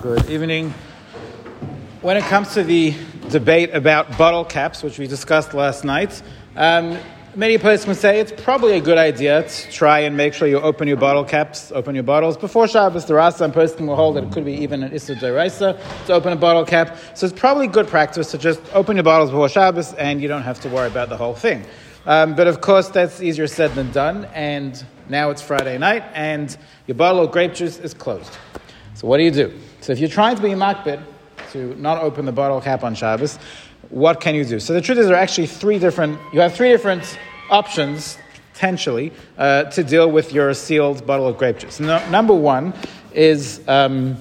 Good evening. When it comes to the debate about bottle caps, which we discussed last night, um, many would say it's probably a good idea to try and make sure you open your bottle caps, open your bottles before Shabbos. There are some persons will hold that it could be even an issur to open a bottle cap. So it's probably good practice to just open your bottles before Shabbos and you don't have to worry about the whole thing. Um, but of course, that's easier said than done. And now it's Friday night and your bottle of grape juice is closed. So what do you do? So if you're trying to be makpid, to not open the bottle cap on Shabbos, what can you do? So the truth is there are actually three different, you have three different options, potentially, uh, to deal with your sealed bottle of grape juice. No, number one is, um,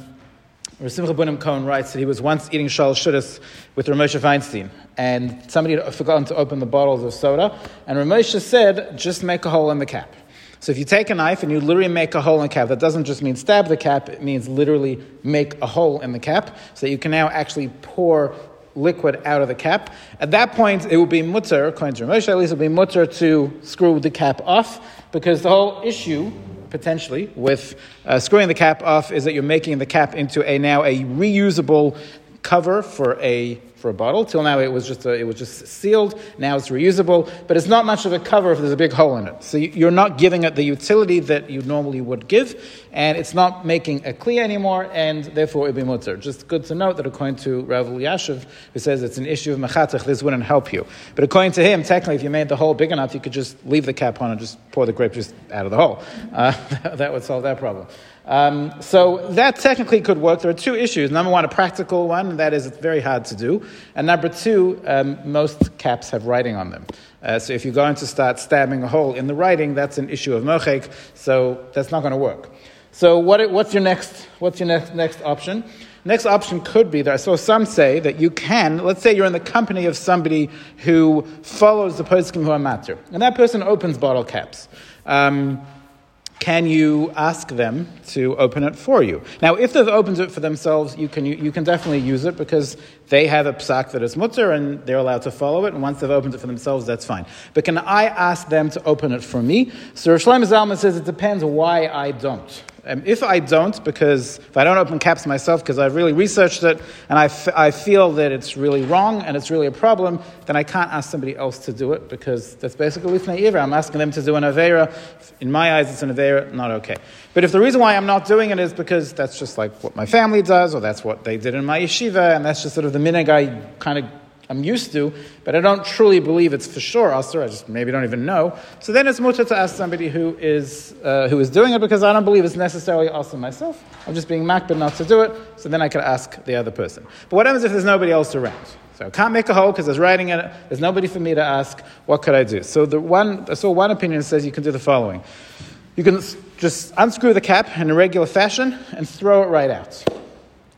Simcha Bunim Cohen writes that he was once eating shal shudas with Rav Moshe Feinstein, and somebody had forgotten to open the bottles of soda, and Rav Moshe said, just make a hole in the cap. So if you take a knife and you literally make a hole in the cap, that doesn't just mean stab the cap, it means literally make a hole in the cap so that you can now actually pour liquid out of the cap. At that point, it will be mutar, according to at least it will be mutar to screw the cap off because the whole issue potentially with uh, screwing the cap off is that you're making the cap into a now a reusable cover for a for a bottle. Till now, it was just a, it was just sealed. Now it's reusable, but it's not much of a cover if there's a big hole in it. So you're not giving it the utility that you normally would give, and it's not making a kli anymore, and therefore it would be mutar. Just good to note that according to Rav Elyashiv, who says it's an issue of mechatach, this wouldn't help you. But according to him, technically, if you made the hole big enough, you could just leave the cap on and just pour the grape juice out of the hole. Uh, that would solve that problem. Um, so that technically could work. There are two issues. Number one, a practical one, that is, it's very hard to do. And number two, um, most caps have writing on them. Uh, so if you're going to start stabbing a hole in the writing, that's an issue of mochek, so that's not going to work. So what, what's your next, what's your next, next option? Next option could be that, so some say that you can, let's say you're in the company of somebody who follows the poskim who are matter, and that person opens bottle caps. Um, can you ask them to open it for you? Now, if they've opened it for themselves, you can, you, you can definitely use it because they have a psak that is mutar and they're allowed to follow it. And once they've opened it for themselves, that's fine. But can I ask them to open it for me? So Rosh Zalman says it depends why I don't. Um, if I don't, because if I don't open caps myself, because I've really researched it and I, f- I feel that it's really wrong and it's really a problem, then I can't ask somebody else to do it because that's basically lifnei iver. I'm asking them to do an avera. In my eyes, it's an avera, not okay. But if the reason why I'm not doing it is because that's just like what my family does, or that's what they did in my yeshiva, and that's just sort of the minhag I kind of I'm used to, but I don't truly believe it's for sure assur. I just maybe don't even know. So then it's mutar to ask somebody who is uh, who is doing it because I don't believe it's necessarily assur myself. I'm just being makpid not to do it. So then I could ask the other person. But what happens if there's nobody else around? So I can't make a hole because there's writing in it. There's nobody for me to ask. What could I do? So the one, I saw one opinion says you can do the following. You can just unscrew the cap in a regular fashion and throw it right out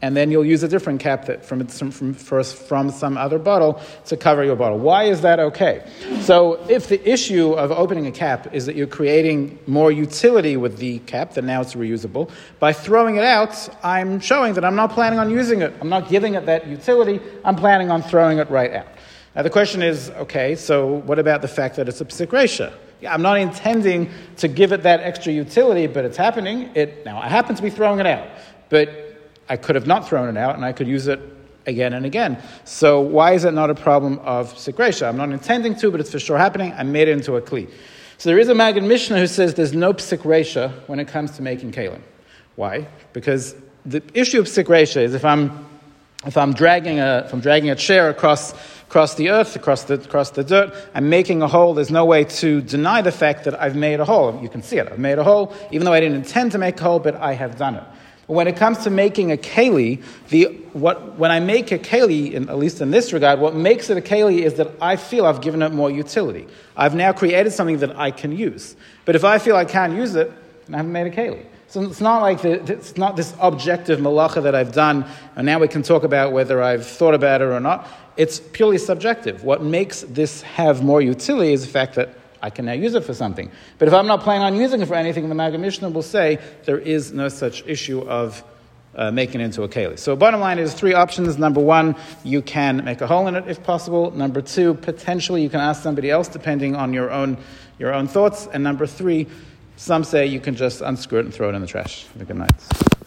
and then you'll use a different cap that from, from, from some other bottle to cover your bottle. Why is that okay? So, if the issue of opening a cap is that you're creating more utility with the cap, then now it's reusable, by throwing it out, I'm showing that I'm not planning on using it. I'm not giving it that utility, I'm planning on throwing it right out. Now, the question is okay, so what about the fact that it's a psik reisha, I'm not intending to give it that extra utility, but it's happening. It, now, I happen to be throwing it out, but I could have not thrown it out and I could use it again and again. So why is it not a problem of psik reisha? I'm not intending to, but it's for sure happening. I made it into a kli. So there is a Maggid Mishnah who says there's no psik reisha when it comes to making kelim. Why? Because the issue of psik reisha is if I'm if I'm dragging a if I'm dragging a chair across across the earth, across the across the dirt, I'm making a hole. There's no way to deny the fact that I've made a hole. You can see it. I've made a hole, even though I didn't intend to make a hole, but I have done it. When it comes to making a keli, the, what, when I make a keli, in, at least in this regard, what makes it a keli is that I feel I've given it more utility. I've now created something that I can use. But if I feel I can't use it, then I haven't made a keli. So it's not like the, it's not this objective malacha that I've done, and now we can talk about whether I've thought about it or not. It's purely subjective. What makes this have more utility is the fact that I can now use it for something. But if I'm not planning on using it for anything, the Maggid Mishnah will say there is no such issue of uh, making it into a keli. So, bottom line is three options. Number one, you can make a hole in it if possible. Number two, potentially you can ask somebody else depending on your own, your own thoughts. And number three, some say you can just unscrew it and throw it in the trash. Have a good night.